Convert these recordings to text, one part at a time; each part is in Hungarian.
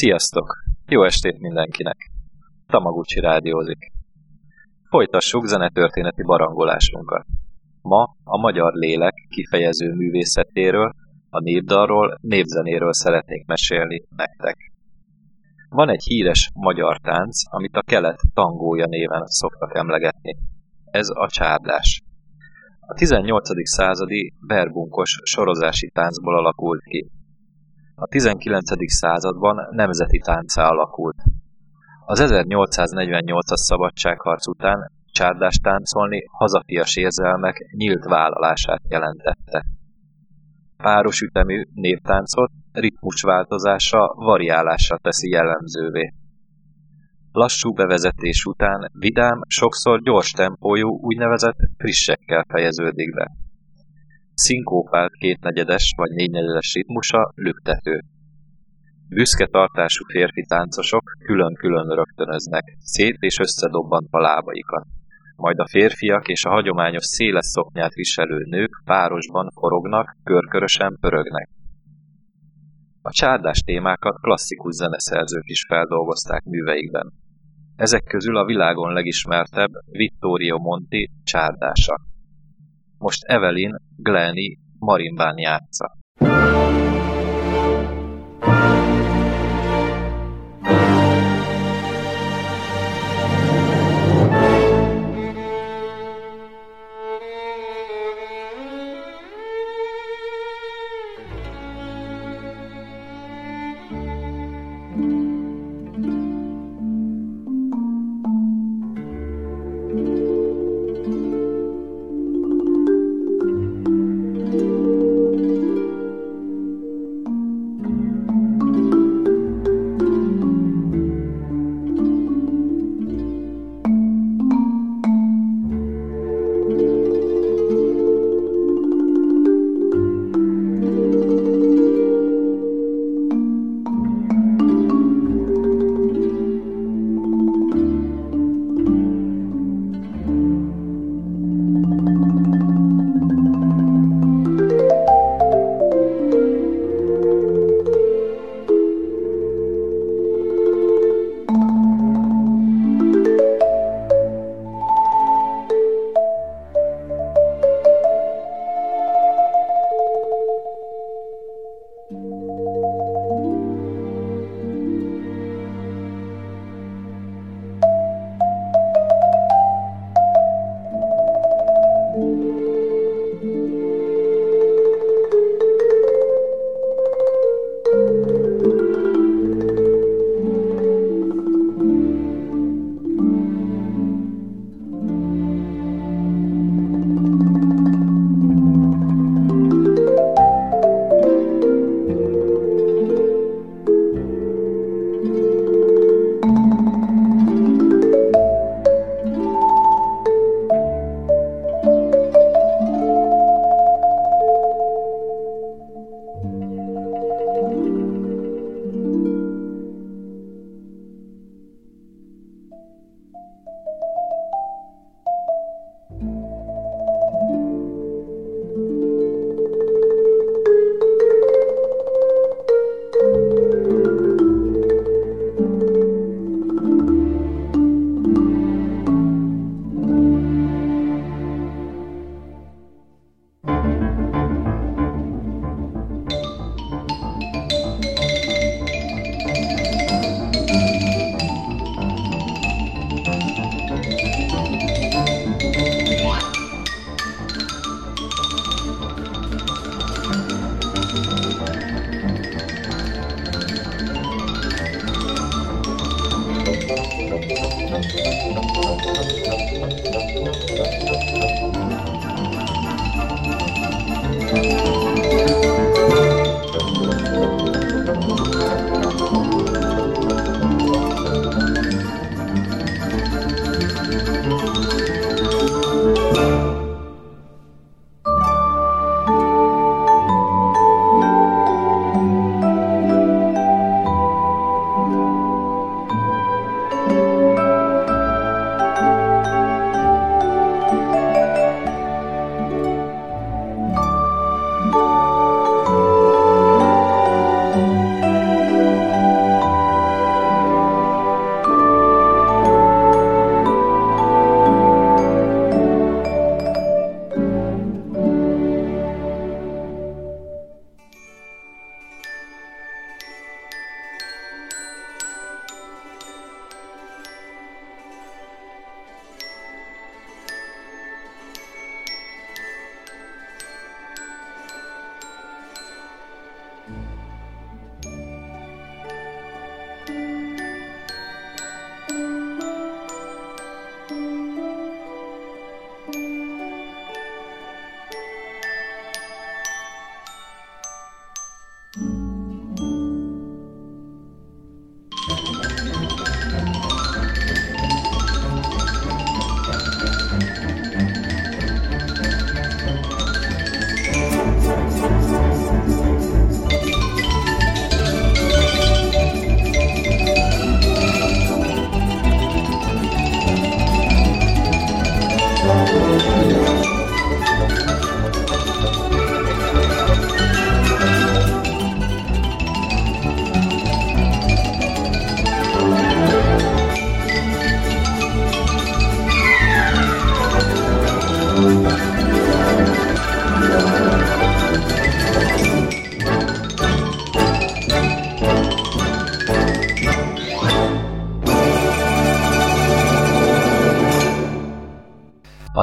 Sziasztok! Jó estét mindenkinek! Tamaguchi rádiózik. Folytassuk zenetörténeti barangolásunkat. Ma a magyar lélek kifejező művészetéről, a népdalról, népzenéről szeretnék mesélni nektek. Van egy híres magyar tánc, amit a kelet tangója néven szoktak emlegetni. Ez a csárdás. A 18. századi verbunkos sorozási táncból alakult ki. A 19. században nemzeti táncá alakult. Az 1848-as szabadságharc után csárdást táncolni hazafias érzelmek nyílt vállalását jelentette. Páros ütemű néptáncot ritmusváltozása variálása teszi jellemzővé. Lassú bevezetés után vidám, sokszor gyors tempójú úgynevezett frissekkel fejeződik be. Szinkópált kétnegyedes vagy négynegyedes ritmusa lüktető. Büszke tartású férfi táncosok külön-külön rögtönöznek, szét és összedobbantva lábaikat. Majd a férfiak és a hagyományos széles szoknyát viselő nők párosban forognak, körkörösen pörögnek. A csárdás témákat klasszikus zeneszerzők is feldolgozták műveikben. Ezek közül a világon legismertebb Vittorio Monti csárdása. Most Evelyn Glenny marimbán játsza.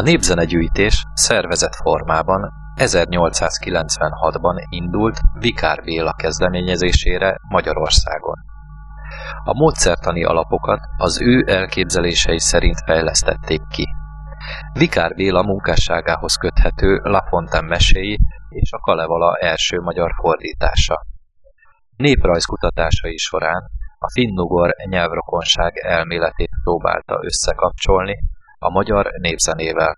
A népzenegyűjtés szervezett formában 1896-ban indult Vikár Béla kezdeményezésére Magyarországon. A módszertani alapokat az ő elképzelései szerint fejlesztették ki. Vikár Béla munkásságához köthető Lafontaine meséi és a Kalevala első magyar fordítása. Néprajzkutatásai során a finnugor nyelvrokonság elméletét próbálta összekapcsolni a magyar népzenével.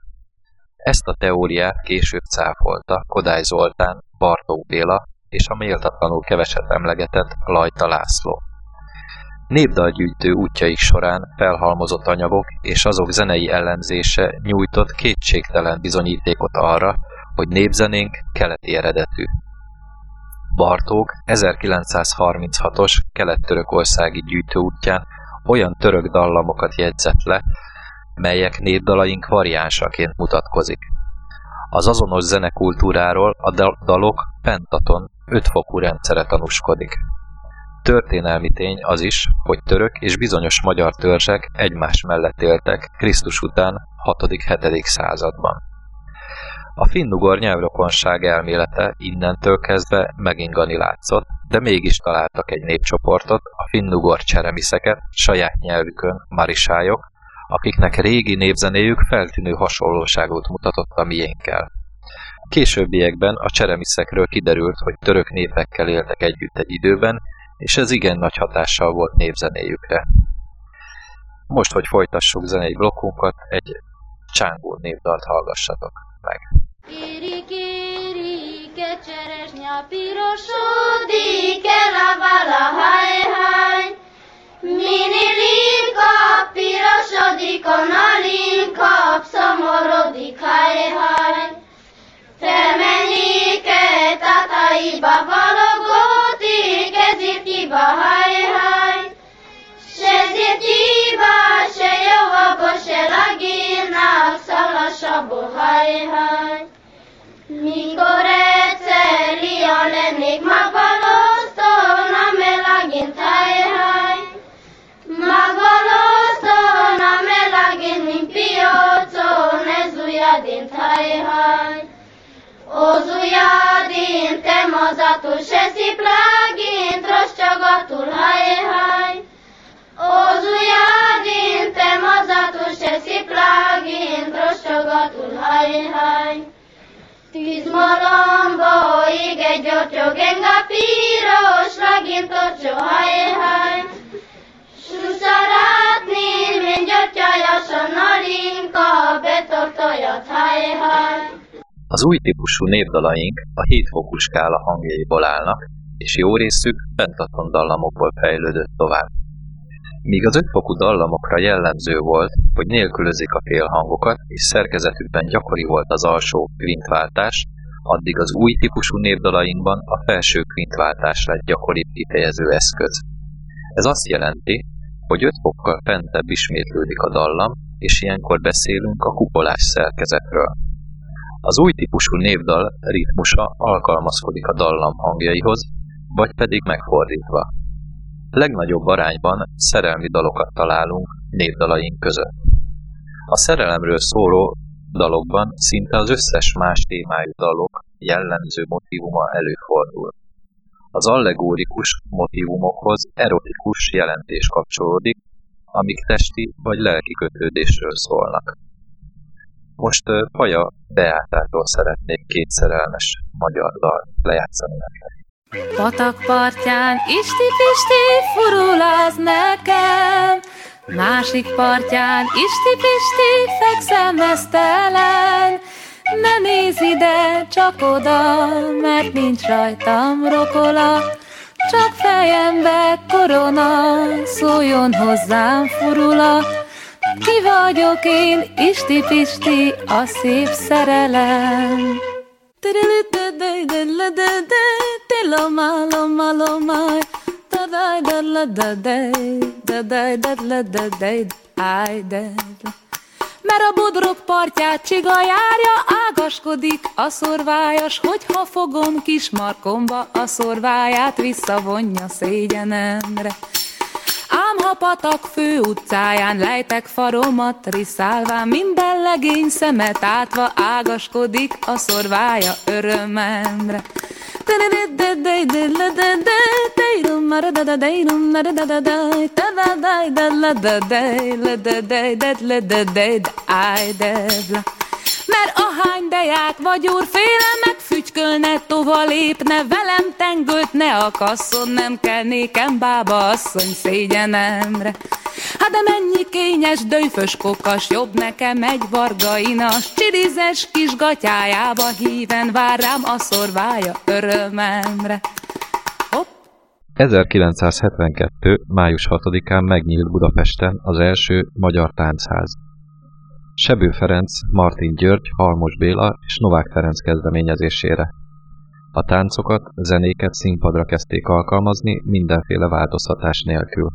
Ezt a teóriát később cáfolta Kodály Zoltán, Bartók Béla és a méltatlanul keveset emlegetett Lajta László. Népdalgyűjtő útjaik során felhalmozott anyagok és azok zenei ellenzése nyújtott kétségtelen bizonyítékot arra, hogy népzenénk keleti eredetű. Bartók 1936-os kelet-törökországi gyűjtőútján olyan török dallamokat jegyzett le, melyek népdalaink variánsaként mutatkozik. Az azonos zenekultúráról a dalok pentaton ötfokú rendszere tanúskodik. Történelmi tény az is, hogy török és bizonyos magyar törzsek egymás mellett éltek Krisztus után 6.-7. században. A finnugor nyelvrokonság elmélete innentől kezdve megingani látszott, de mégis találtak egy népcsoportot, a finnugor cseremiszeket, saját nyelvükön marisályok, akiknek régi népzenéjük feltűnő hasonlóságot mutatott a miénkkel. Későbbiekben a cseremiszekről kiderült, hogy török népekkel éltek együtt egy időben, és ez igen nagy hatással volt népzenéjükre. Most, hogy folytassuk zenei blokkunkat, egy csángó népdalt hallgassatok meg. Kéri, kéri, kecseresnya pirosodik, el a vala, haj, haj. Minilinka, pirosodik, a nalinka, szomorodik, haj, haj. Felmenjéke, tataiba valogótik, ujjadint, haj, haj. Az ujjadint, te mazatul, se sziplágint, rostcsagatul, haj, haj. Az ujjadint, te mazatul, se sziplágint, rostcsagatul, haj, haj. Tíz malomba ég egy gyortyog, enga piros, lagint tocsó, haj, Az új típusú népdalaink a hétfokú skála hangjaiból állnak, és jó részük pentaton dallamokból fejlődött tovább. Míg az ötfokú dallamokra jellemző volt, hogy nélkülözik a félhangokat, és szerkezetükben gyakori volt az alsó kvintváltás, addig az új típusú népdalainkban a felső kvintváltás lett gyakoribb kifejező eszköz. Ez azt jelenti, hogy öt fokkal fentebb ismétlődik a dallam, és ilyenkor beszélünk a kupolás szerkezetről. Az új típusú névdal ritmusa alkalmazkodik a dallam hangjaihoz, vagy pedig megfordítva. Legnagyobb arányban szerelmi dalokat találunk névdalaink között. A szerelemről szóló dalokban szinte az összes más témájú dalok jellemző motivuma előfordul. Az allegórikus motivumokhoz erotikus jelentés kapcsolódik, amik testi vagy lelki kötődésről szólnak. Most Paja Beátától szeretnék két szerelmes magyar dal lejátszani nektek. Patak partján isti-pisti furuláz nekem, Másik partján isti-pisti fekszem esztelen, Ne nézz ide, csak oda, mert nincs rajtam rokola, Csak fejembe korona, szóljon hozzám furula, ki vagyok én, isti-pisti, a szép szerelem. Mert a bodrog partját csiga járja, ágaskodik a szorvájas, hogyha fogom kis markomba a szorváját, visszavonja szégyenemre. Ám a patak fő utcáján lejtek faromat riszálván, minden legény szemet átva ágaskodik a szorvája örömemre. Mert ahány deják vagy úr féle megfügykölne, tova lépne, velem tengőt a kasszon, nem kell nékem bába asszony szégyenemre. Hát de mennyi kényes, döjfös kokas, jobb nekem egy vargainas, csirizes kis gatyájába híven vár rám a szorvája örömemre. Hopp. 1972. május 6-án megnyílt Budapesten az első magyar táncház. Sebő Ferenc, Martin György, Halmos Béla és Novák Ferenc kezdeményezésére. A táncokat, zenéket színpadra kezdték alkalmazni mindenféle változtatás nélkül.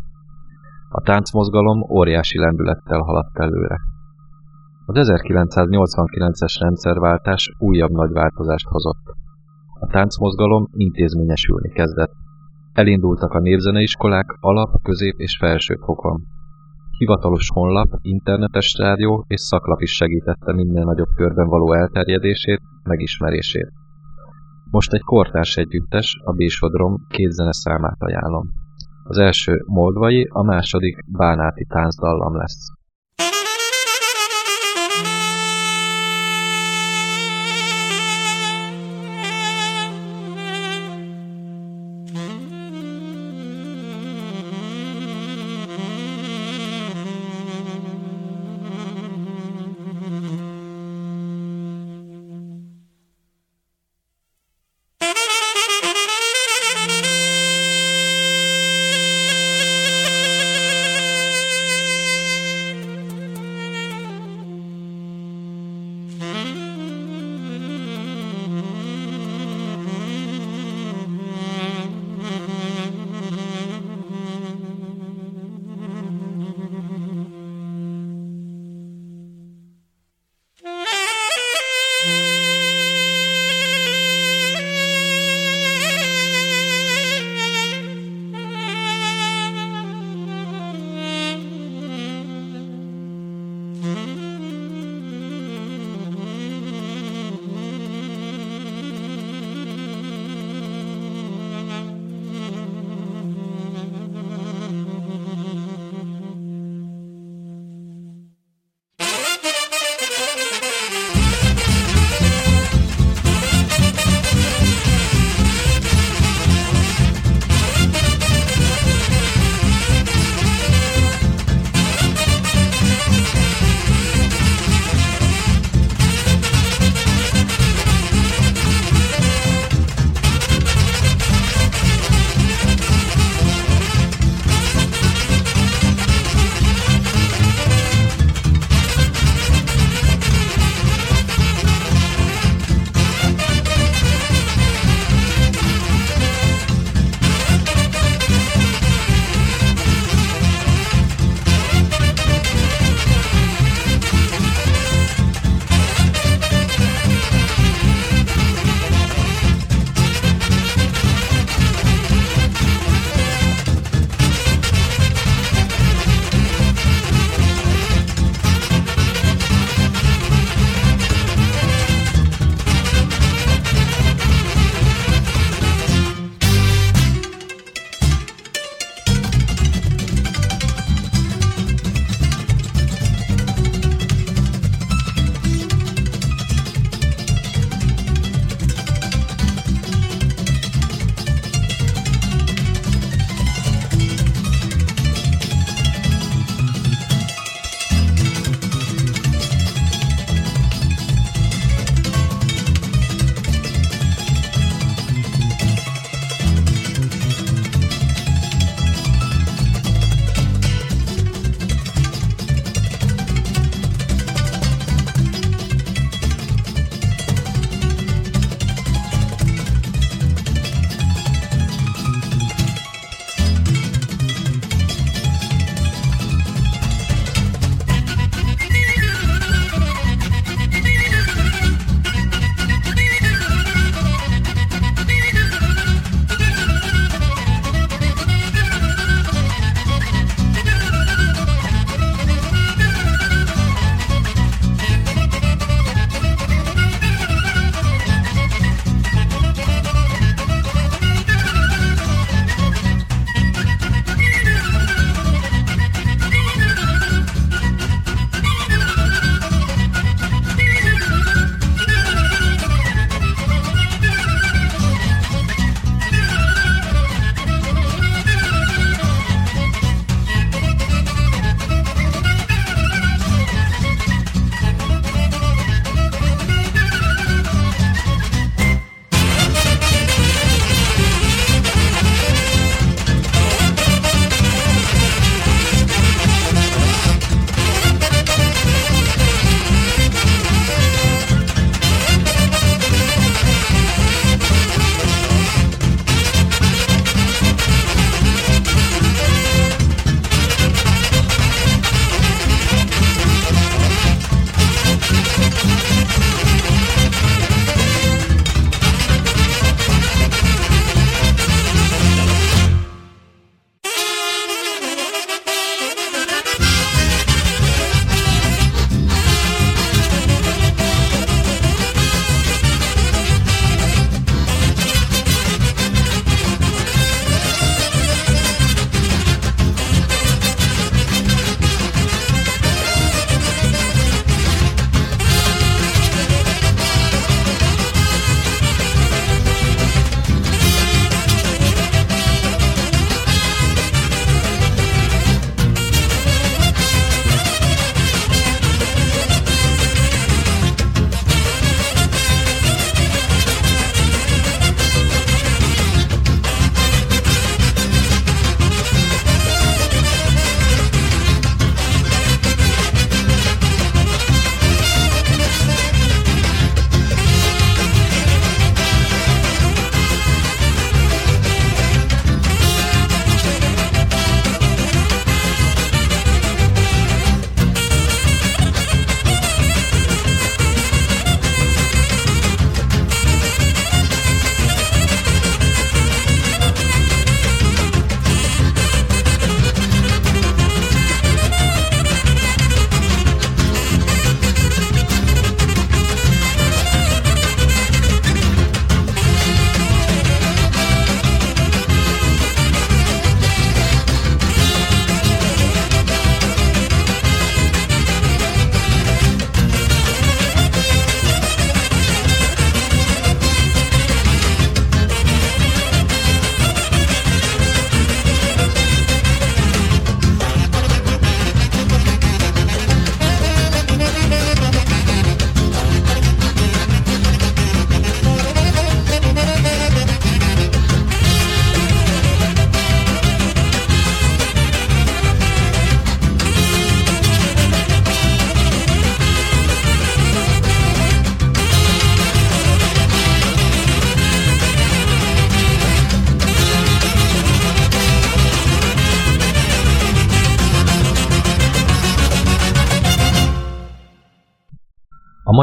A táncmozgalom óriási lendülettel haladt előre. Az 1989-es rendszerváltás újabb nagy változást hozott. A táncmozgalom intézményesülni kezdett. Elindultak a népzeneiskolák alap, közép és felsőfokon. Hivatalos honlap, internetes rádió és szaklap is segítette minél nagyobb körben való elterjedését, megismerését. Most egy kortárs együttes, a Bésodrom két számát ajánlom. Az első moldvai, a második bánáti táncdallam lesz.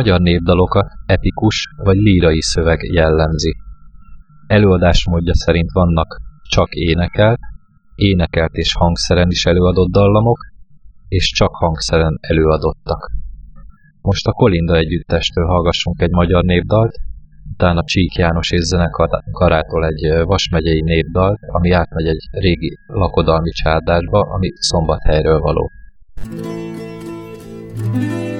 Magyar népdalokat epikus vagy lírai szöveg jellemzi. Előadásmódja szerint vannak csak énekel, énekelt és hangszeren is előadott dallamok, és csak hangszeren előadottak. Most a Kolinda együttestől hallgassunk egy magyar népdalt, utána Csík János és zenekarától egy Vasmegyei népdalt, ami átmegy egy régi lakodalmi csárdásba, ami szombathelyről való. thank you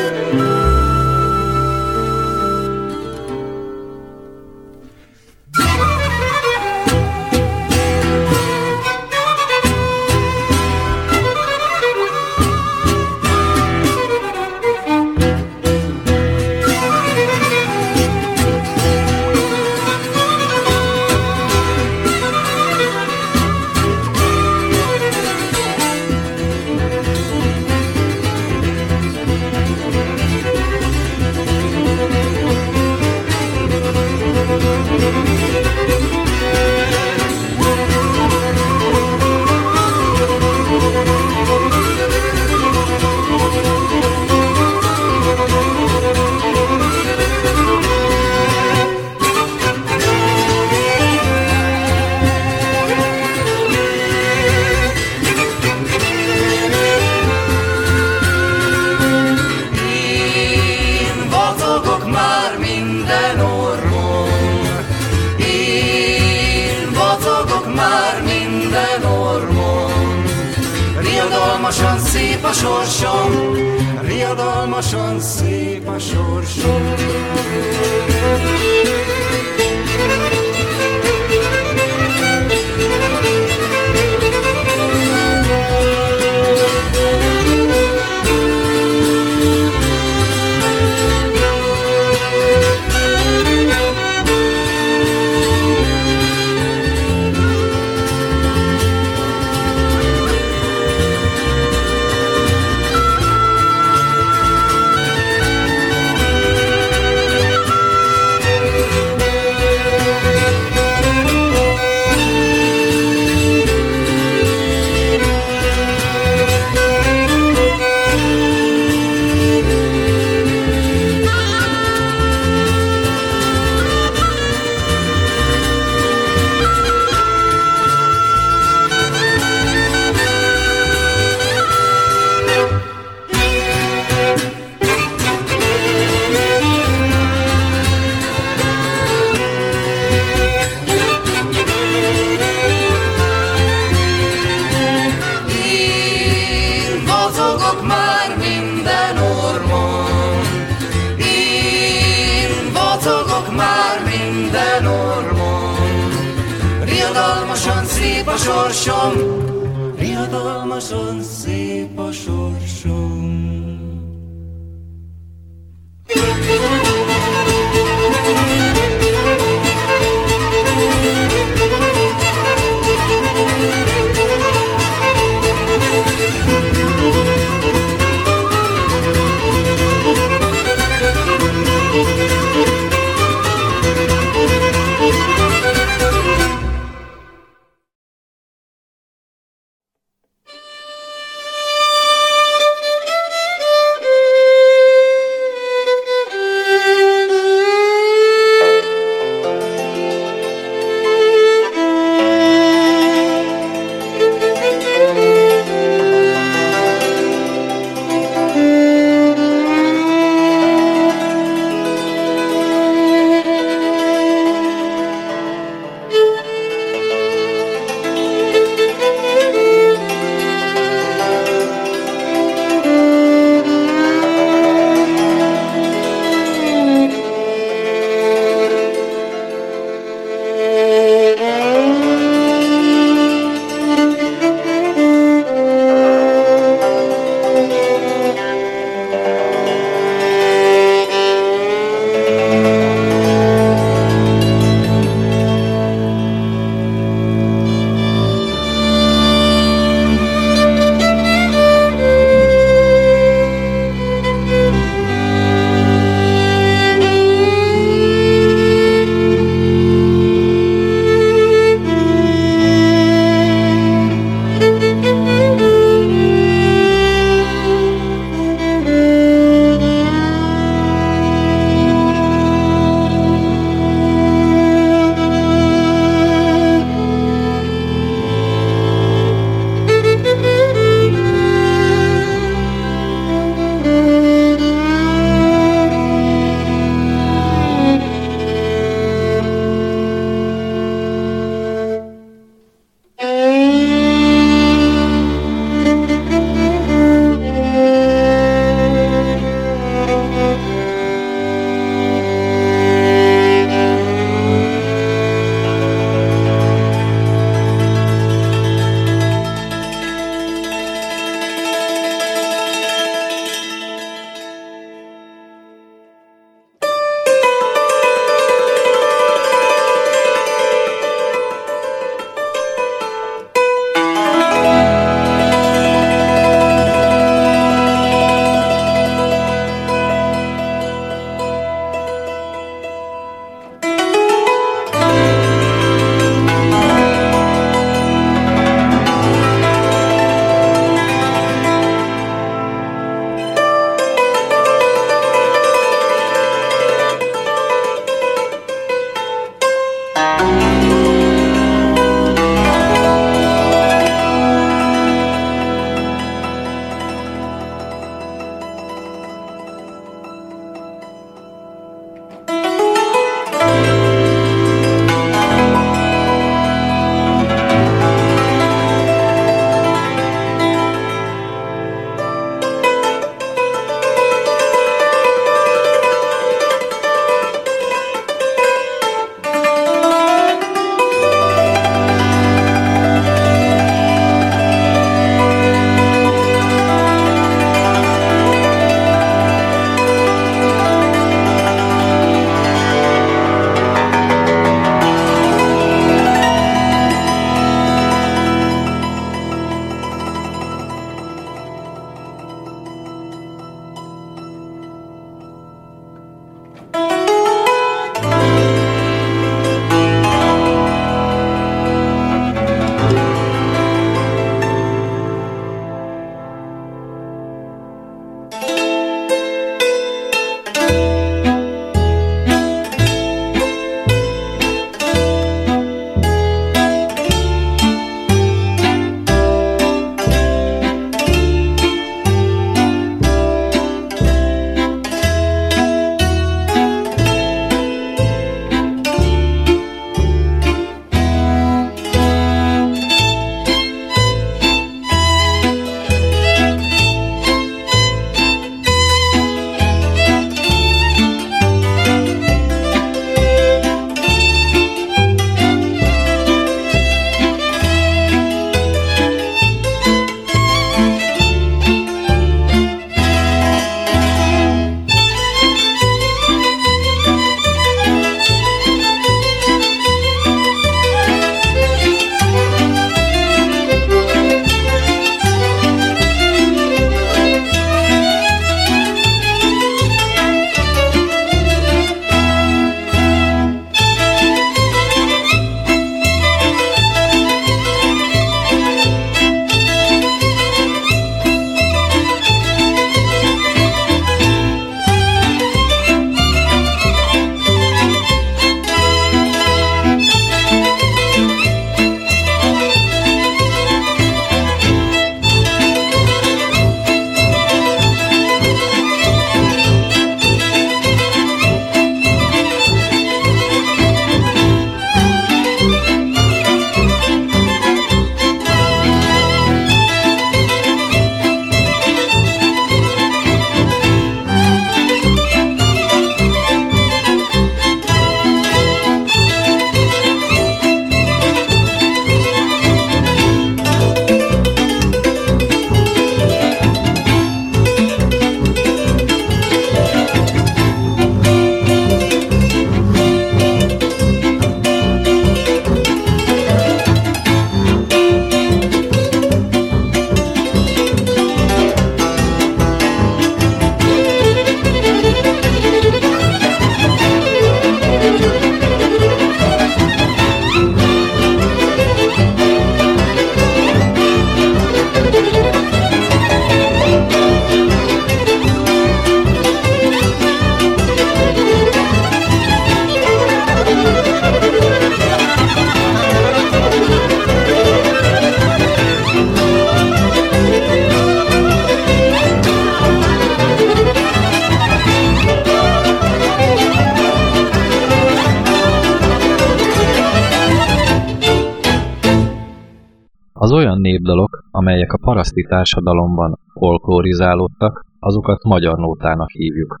Paraszti társadalomban folklorizálódtak, azokat magyar nótának hívjuk.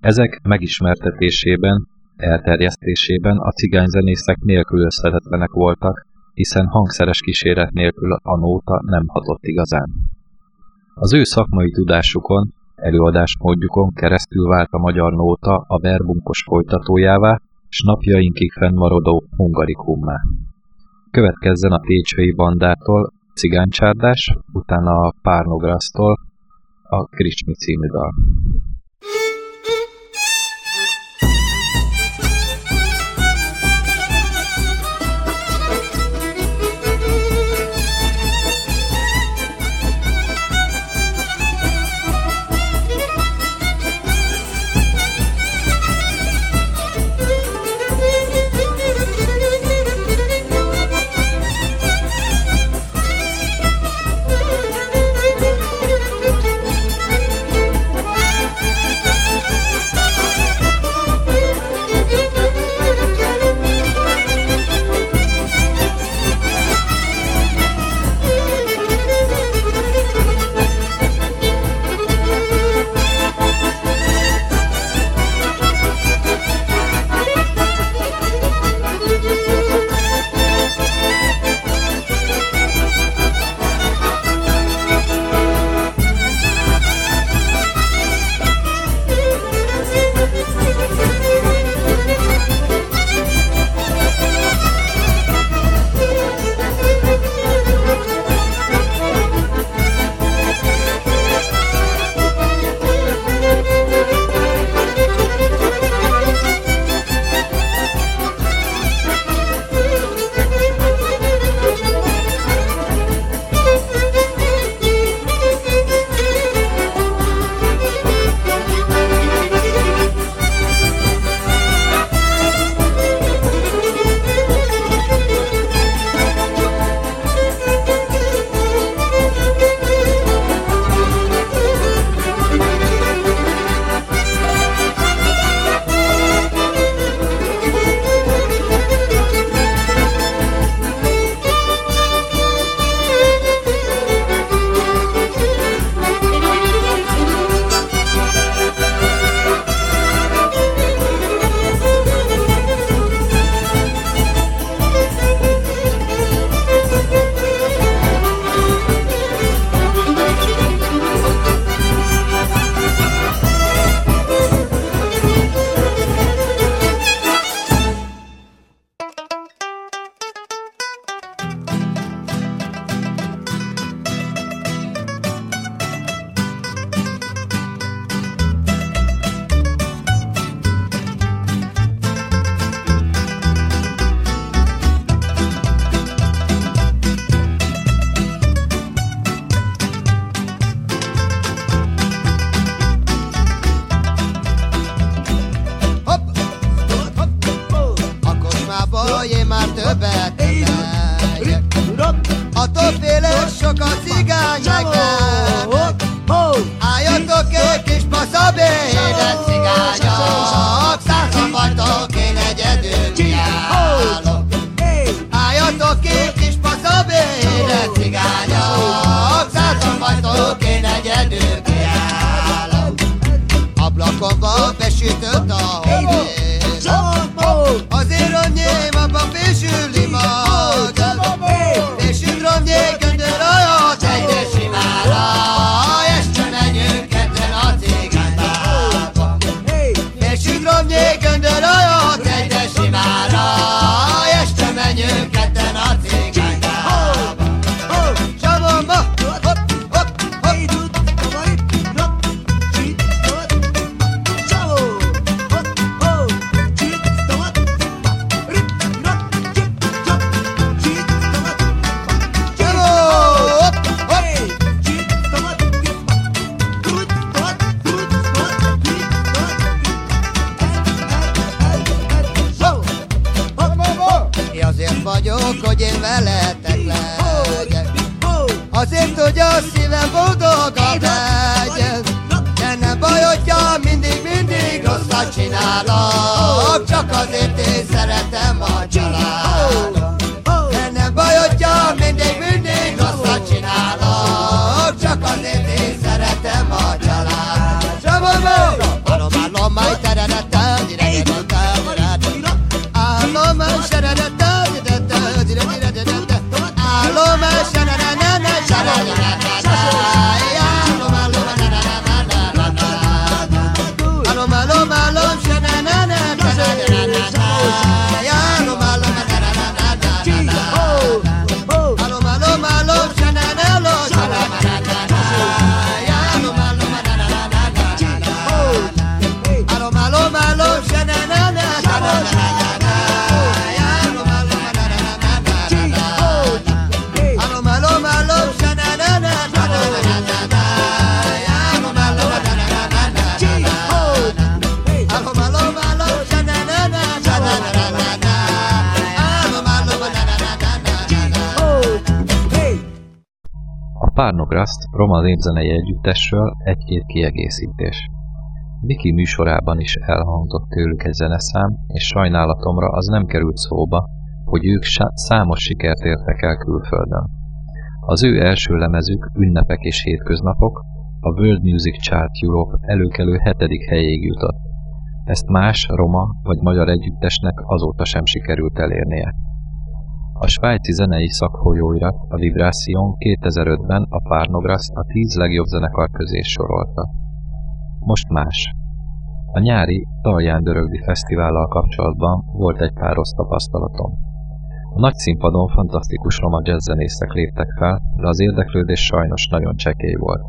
Ezek megismertetésében, elterjesztésében a cigányzenészek nélkülözhetetlenek voltak, hiszen hangszeres kíséret nélkül a nóta nem hatott igazán. Az ő szakmai tudásukon, előadásmódjukon keresztül vált a magyar nóta a verbunkos folytatójává, s napjainkig fennmaradó hungarikummá. Következzen a Técsői bandától Cigánycsárdás, utána a Párnograsztól a Krismi című dal. Párnograszt roma népzenei együttesről egy-két kiegészítés. Viki műsorában is elhangzott tőlük egy zeneszám, és sajnálatomra az nem került szóba, hogy ők számos sikert értek el külföldön. Az ő első lemezük Ünnepek és hétköznapok a World Music Chart Europe előkelő hetedik helyéig jutott. Ezt más, roma vagy magyar együttesnek azóta sem sikerült elérnie. A svájci zenei szakfolyóirat a Vibration 2005-ben a Párnogrász a 10 legjobb zenekar közé sorolta. Most más. A nyári Talján Dörögdi Fesztivállal kapcsolatban volt egy pár rossz tapasztalatom. A nagy színpadon fantasztikus roma jazzzenészek léptek fel, de az érdeklődés sajnos nagyon csekély volt.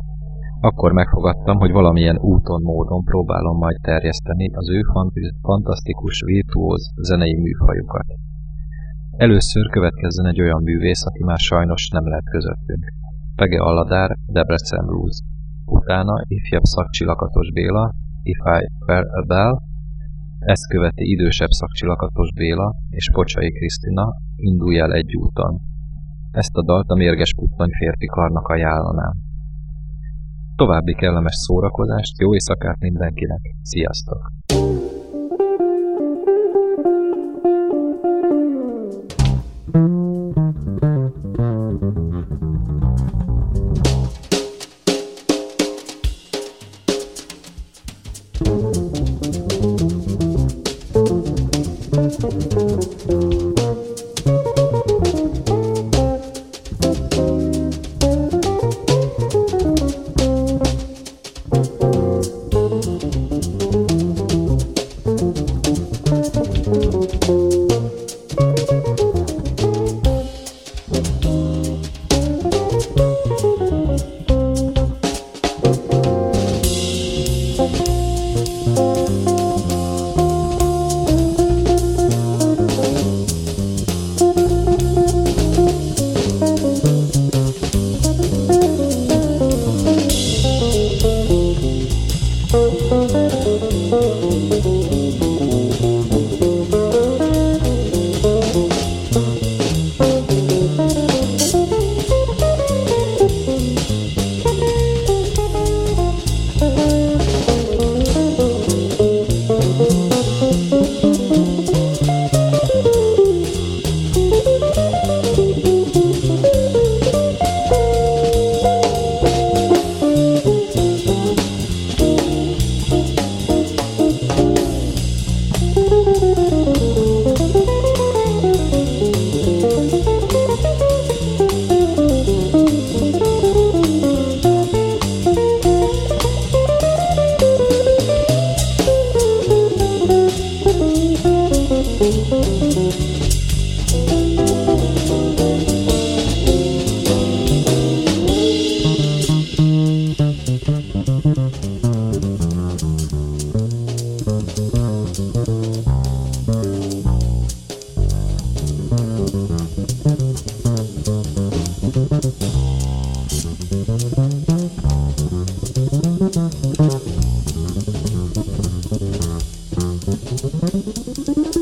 Akkor megfogadtam, hogy valamilyen úton, módon próbálom majd terjeszteni az ő fantasztikus, virtuóz zenei műfajukat. Először következzen egy olyan művész, aki már sajnos nem lehet közöttünk. Pege Aladár, Debrecen Blues. Utána ifjabb szakcsilakatos Béla, If I Were a Bell, ezt követi idősebb szakcsilakatos Béla és Pocsai Krisztina, Indulj el egy úton. Ezt a dalt a mérges puttony férfi karnak ajánlanám. További kellemes szórakozást, jó éjszakát mindenkinek, sziasztok! Thank you.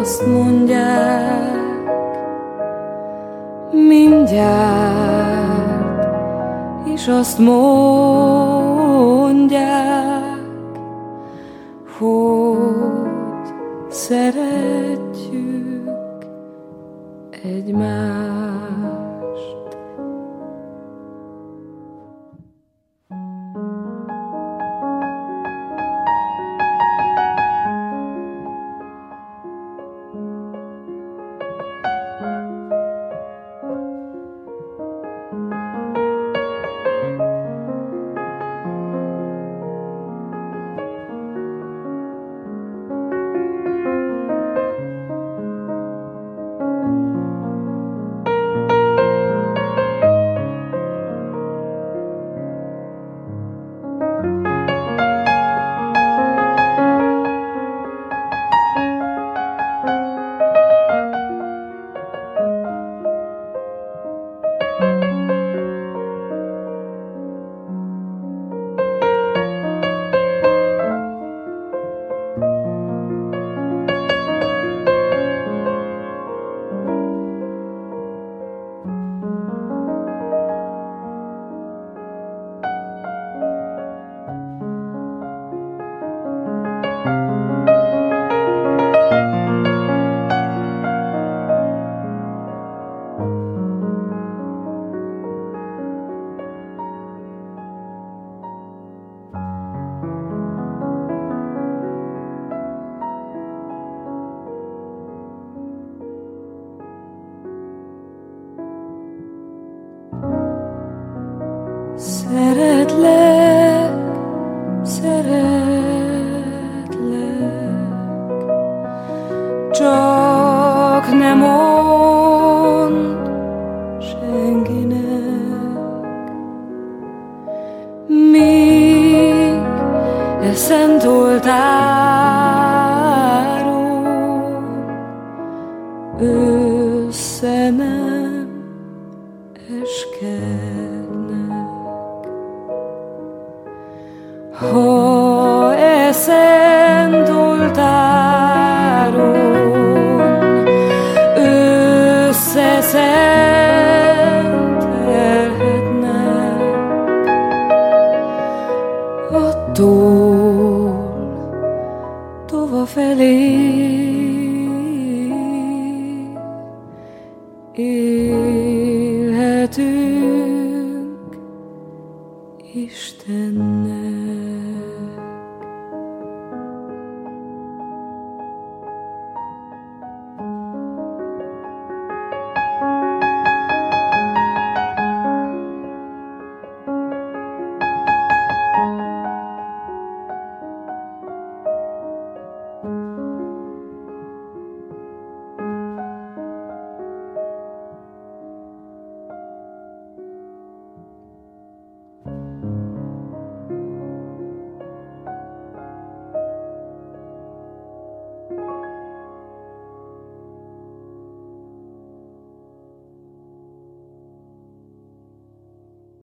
azt mondják, mindjárt, és azt mondják, hogy szeret. Szeretlek, szeretlek, csak nem olyan.